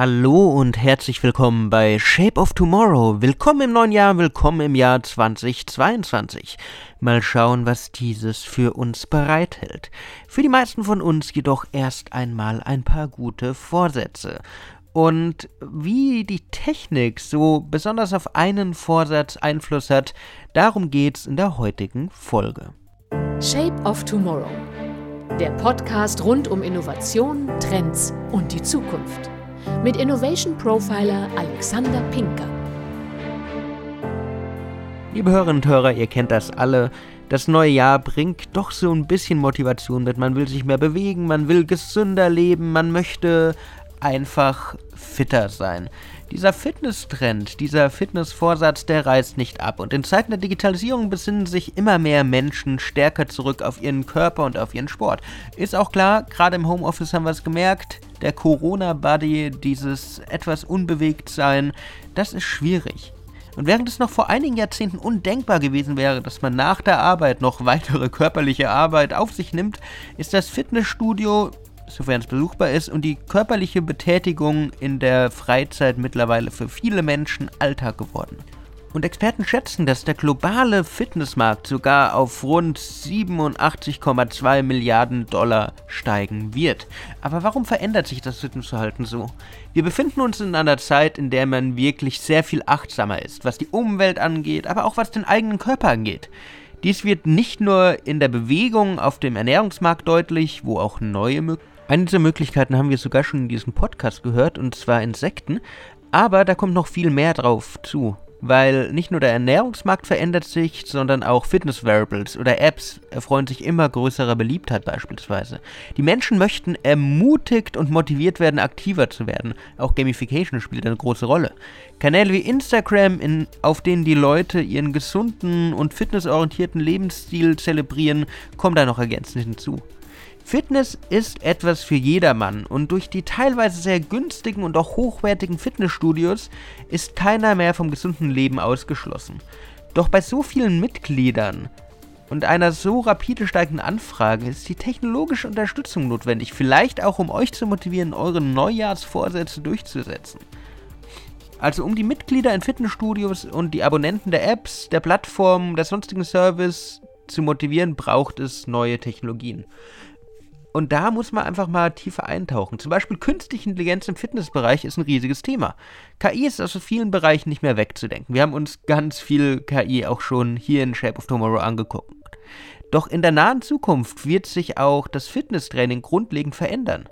Hallo und herzlich willkommen bei Shape of Tomorrow. Willkommen im neuen Jahr, willkommen im Jahr 2022. Mal schauen, was dieses für uns bereithält. Für die meisten von uns jedoch erst einmal ein paar gute Vorsätze. Und wie die Technik so besonders auf einen Vorsatz Einfluss hat, darum geht's in der heutigen Folge. Shape of Tomorrow. Der Podcast rund um Innovation, Trends und die Zukunft mit Innovation Profiler Alexander Pinker. Liebe Hörerinnen und Hörer, ihr kennt das alle. Das neue Jahr bringt doch so ein bisschen Motivation mit. Man will sich mehr bewegen, man will gesünder leben, man möchte einfach fitter sein. Dieser Fitnesstrend, dieser Fitnessvorsatz, der reißt nicht ab. Und in Zeiten der Digitalisierung besinnen sich immer mehr Menschen stärker zurück auf ihren Körper und auf ihren Sport. Ist auch klar, gerade im Homeoffice haben wir es gemerkt, der Corona-Buddy, dieses etwas unbewegt sein, das ist schwierig. Und während es noch vor einigen Jahrzehnten undenkbar gewesen wäre, dass man nach der Arbeit noch weitere körperliche Arbeit auf sich nimmt, ist das Fitnessstudio sofern es besuchbar ist, und die körperliche Betätigung in der Freizeit mittlerweile für viele Menschen Alltag geworden. Und Experten schätzen, dass der globale Fitnessmarkt sogar auf rund 87,2 Milliarden Dollar steigen wird. Aber warum verändert sich das Fitnessverhalten so? Wir befinden uns in einer Zeit, in der man wirklich sehr viel achtsamer ist, was die Umwelt angeht, aber auch was den eigenen Körper angeht. Dies wird nicht nur in der Bewegung auf dem Ernährungsmarkt deutlich, wo auch neue Möglichkeiten eine dieser Möglichkeiten haben wir sogar schon in diesem Podcast gehört, und zwar Insekten. Aber da kommt noch viel mehr drauf zu. Weil nicht nur der Ernährungsmarkt verändert sich, sondern auch Fitness-Variables oder Apps erfreuen sich immer größerer Beliebtheit beispielsweise. Die Menschen möchten ermutigt und motiviert werden, aktiver zu werden. Auch Gamification spielt eine große Rolle. Kanäle wie Instagram, in, auf denen die Leute ihren gesunden und fitnessorientierten Lebensstil zelebrieren, kommen da noch ergänzend hinzu. Fitness ist etwas für jedermann und durch die teilweise sehr günstigen und auch hochwertigen Fitnessstudios ist keiner mehr vom gesunden Leben ausgeschlossen. Doch bei so vielen Mitgliedern und einer so rapide steigenden Anfrage ist die technologische Unterstützung notwendig, vielleicht auch um euch zu motivieren, eure Neujahrsvorsätze durchzusetzen. Also um die Mitglieder in Fitnessstudios und die Abonnenten der Apps, der Plattformen, der sonstigen Service zu motivieren, braucht es neue Technologien. Und da muss man einfach mal tiefer eintauchen. Zum Beispiel künstliche Intelligenz im Fitnessbereich ist ein riesiges Thema. KI ist aus vielen Bereichen nicht mehr wegzudenken. Wir haben uns ganz viel KI auch schon hier in Shape of Tomorrow angeguckt. Doch in der nahen Zukunft wird sich auch das Fitnesstraining grundlegend verändern.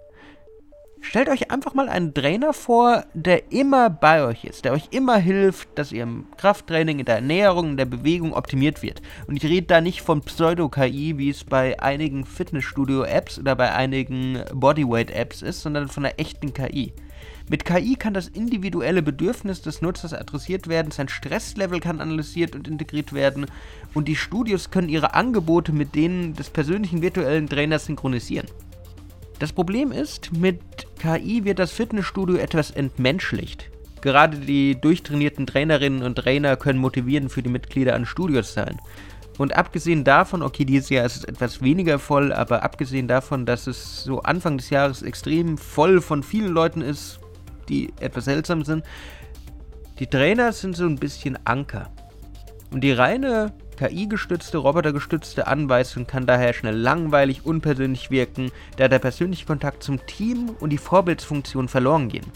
Stellt euch einfach mal einen Trainer vor, der immer bei euch ist, der euch immer hilft, dass ihr im Krafttraining, in der Ernährung, in der Bewegung optimiert wird. Und ich rede da nicht von Pseudo-KI, wie es bei einigen Fitnessstudio-Apps oder bei einigen Bodyweight-Apps ist, sondern von einer echten KI. Mit KI kann das individuelle Bedürfnis des Nutzers adressiert werden, sein Stresslevel kann analysiert und integriert werden und die Studios können ihre Angebote mit denen des persönlichen virtuellen Trainers synchronisieren. Das Problem ist, mit KI wird das Fitnessstudio etwas entmenschlicht. Gerade die durchtrainierten Trainerinnen und Trainer können motivierend für die Mitglieder an Studios sein. Und abgesehen davon, okay, dieses Jahr ist es etwas weniger voll, aber abgesehen davon, dass es so Anfang des Jahres extrem voll von vielen Leuten ist, die etwas seltsam sind, die Trainer sind so ein bisschen Anker. Und die reine KI-gestützte, robotergestützte Anweisung kann daher schnell langweilig, unpersönlich wirken, da der persönliche Kontakt zum Team und die Vorbildsfunktion verloren gehen.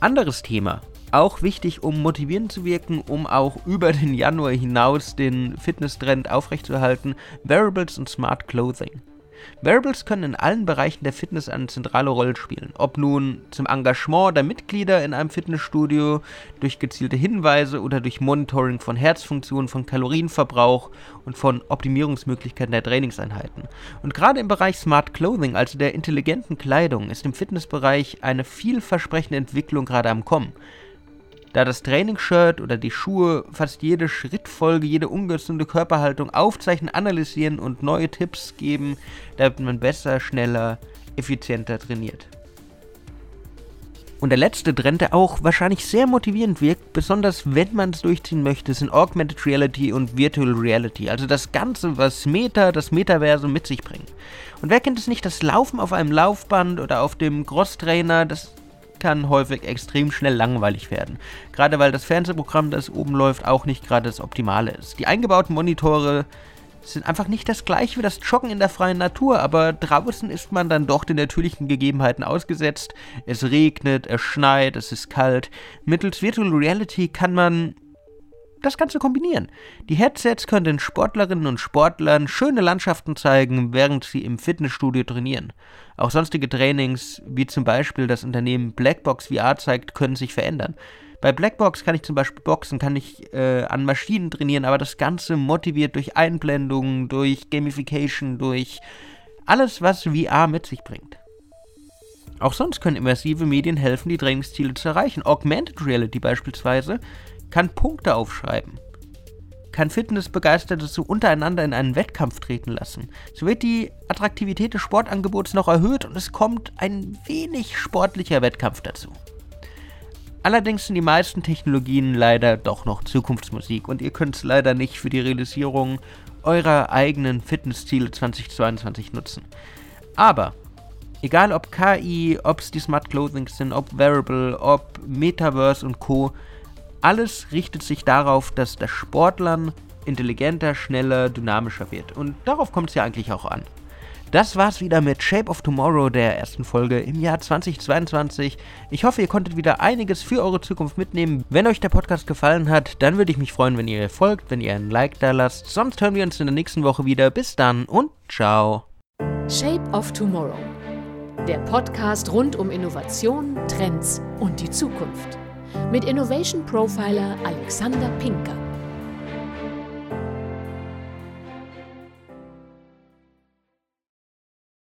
Anderes Thema, auch wichtig, um motivierend zu wirken, um auch über den Januar hinaus den Fitnesstrend aufrechtzuerhalten, Wearables und Smart Clothing. Wearables können in allen Bereichen der Fitness eine zentrale Rolle spielen, ob nun zum Engagement der Mitglieder in einem Fitnessstudio, durch gezielte Hinweise oder durch Monitoring von Herzfunktionen, von Kalorienverbrauch und von Optimierungsmöglichkeiten der Trainingseinheiten. Und gerade im Bereich Smart Clothing, also der intelligenten Kleidung, ist im Fitnessbereich eine vielversprechende Entwicklung gerade am Kommen da das Trainingsshirt oder die Schuhe fast jede Schrittfolge, jede ungesunde Körperhaltung aufzeichnen, analysieren und neue Tipps geben, damit man besser, schneller, effizienter trainiert. Und der letzte Trend, der auch wahrscheinlich sehr motivierend wirkt, besonders wenn man es durchziehen möchte, sind Augmented Reality und Virtual Reality. Also das Ganze, was Meta, das Metaversum mit sich bringt. Und wer kennt es nicht, das Laufen auf einem Laufband oder auf dem Crosstrainer, das kann häufig extrem schnell langweilig werden. Gerade weil das Fernsehprogramm, das oben läuft, auch nicht gerade das Optimale ist. Die eingebauten Monitore sind einfach nicht das gleiche wie das Joggen in der freien Natur, aber draußen ist man dann doch den natürlichen Gegebenheiten ausgesetzt. Es regnet, es schneit, es ist kalt. Mittels Virtual Reality kann man das Ganze kombinieren. Die Headsets können den Sportlerinnen und Sportlern schöne Landschaften zeigen, während sie im Fitnessstudio trainieren. Auch sonstige Trainings, wie zum Beispiel das Unternehmen Blackbox VR zeigt, können sich verändern. Bei Blackbox kann ich zum Beispiel boxen, kann ich äh, an Maschinen trainieren, aber das Ganze motiviert durch Einblendungen, durch Gamification, durch alles, was VR mit sich bringt. Auch sonst können immersive Medien helfen, die Trainingsziele zu erreichen. Augmented Reality beispielsweise kann Punkte aufschreiben, kann Fitnessbegeisterte so untereinander in einen Wettkampf treten lassen. So wird die Attraktivität des Sportangebots noch erhöht und es kommt ein wenig sportlicher Wettkampf dazu. Allerdings sind die meisten Technologien leider doch noch Zukunftsmusik und ihr könnt es leider nicht für die Realisierung eurer eigenen Fitnessziele 2022 nutzen. Aber egal ob KI, ob es die Smart Clothing sind, ob Wearable, ob Metaverse und Co, alles richtet sich darauf, dass das Sportlern intelligenter, schneller, dynamischer wird. Und darauf kommt es ja eigentlich auch an. Das war's wieder mit Shape of Tomorrow, der ersten Folge im Jahr 2022. Ich hoffe, ihr konntet wieder einiges für eure Zukunft mitnehmen. Wenn euch der Podcast gefallen hat, dann würde ich mich freuen, wenn ihr folgt, wenn ihr ein Like da lasst. Sonst hören wir uns in der nächsten Woche wieder. Bis dann und ciao. Shape of Tomorrow. Der Podcast rund um Innovation, Trends und die Zukunft. Mit Innovation Profiler Alexander Pinker.